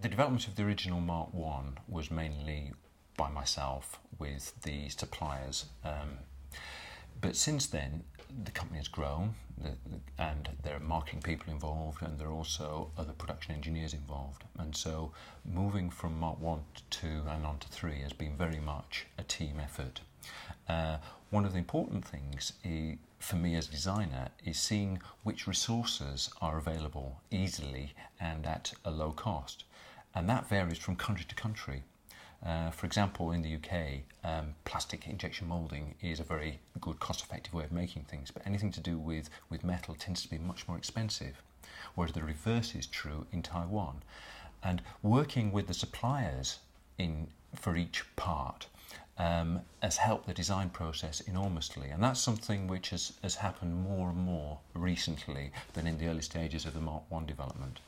The development of the original Mark 1 was mainly by myself with the suppliers. Um, but since then, the company has grown the, the, and there are marketing people involved and there are also other production engineers involved. And so moving from Mark 1 to 2 and on to 3 has been very much a team effort. Uh, one of the important things for me as a designer is seeing which resources are available easily and at a low cost. And that varies from country to country. Uh, for example, in the UK, um, plastic injection molding is a very good, cost effective way of making things, but anything to do with, with metal tends to be much more expensive, whereas the reverse is true in Taiwan. And working with the suppliers in, for each part um, has helped the design process enormously. And that's something which has, has happened more and more recently than in the early stages of the Mark 1 development.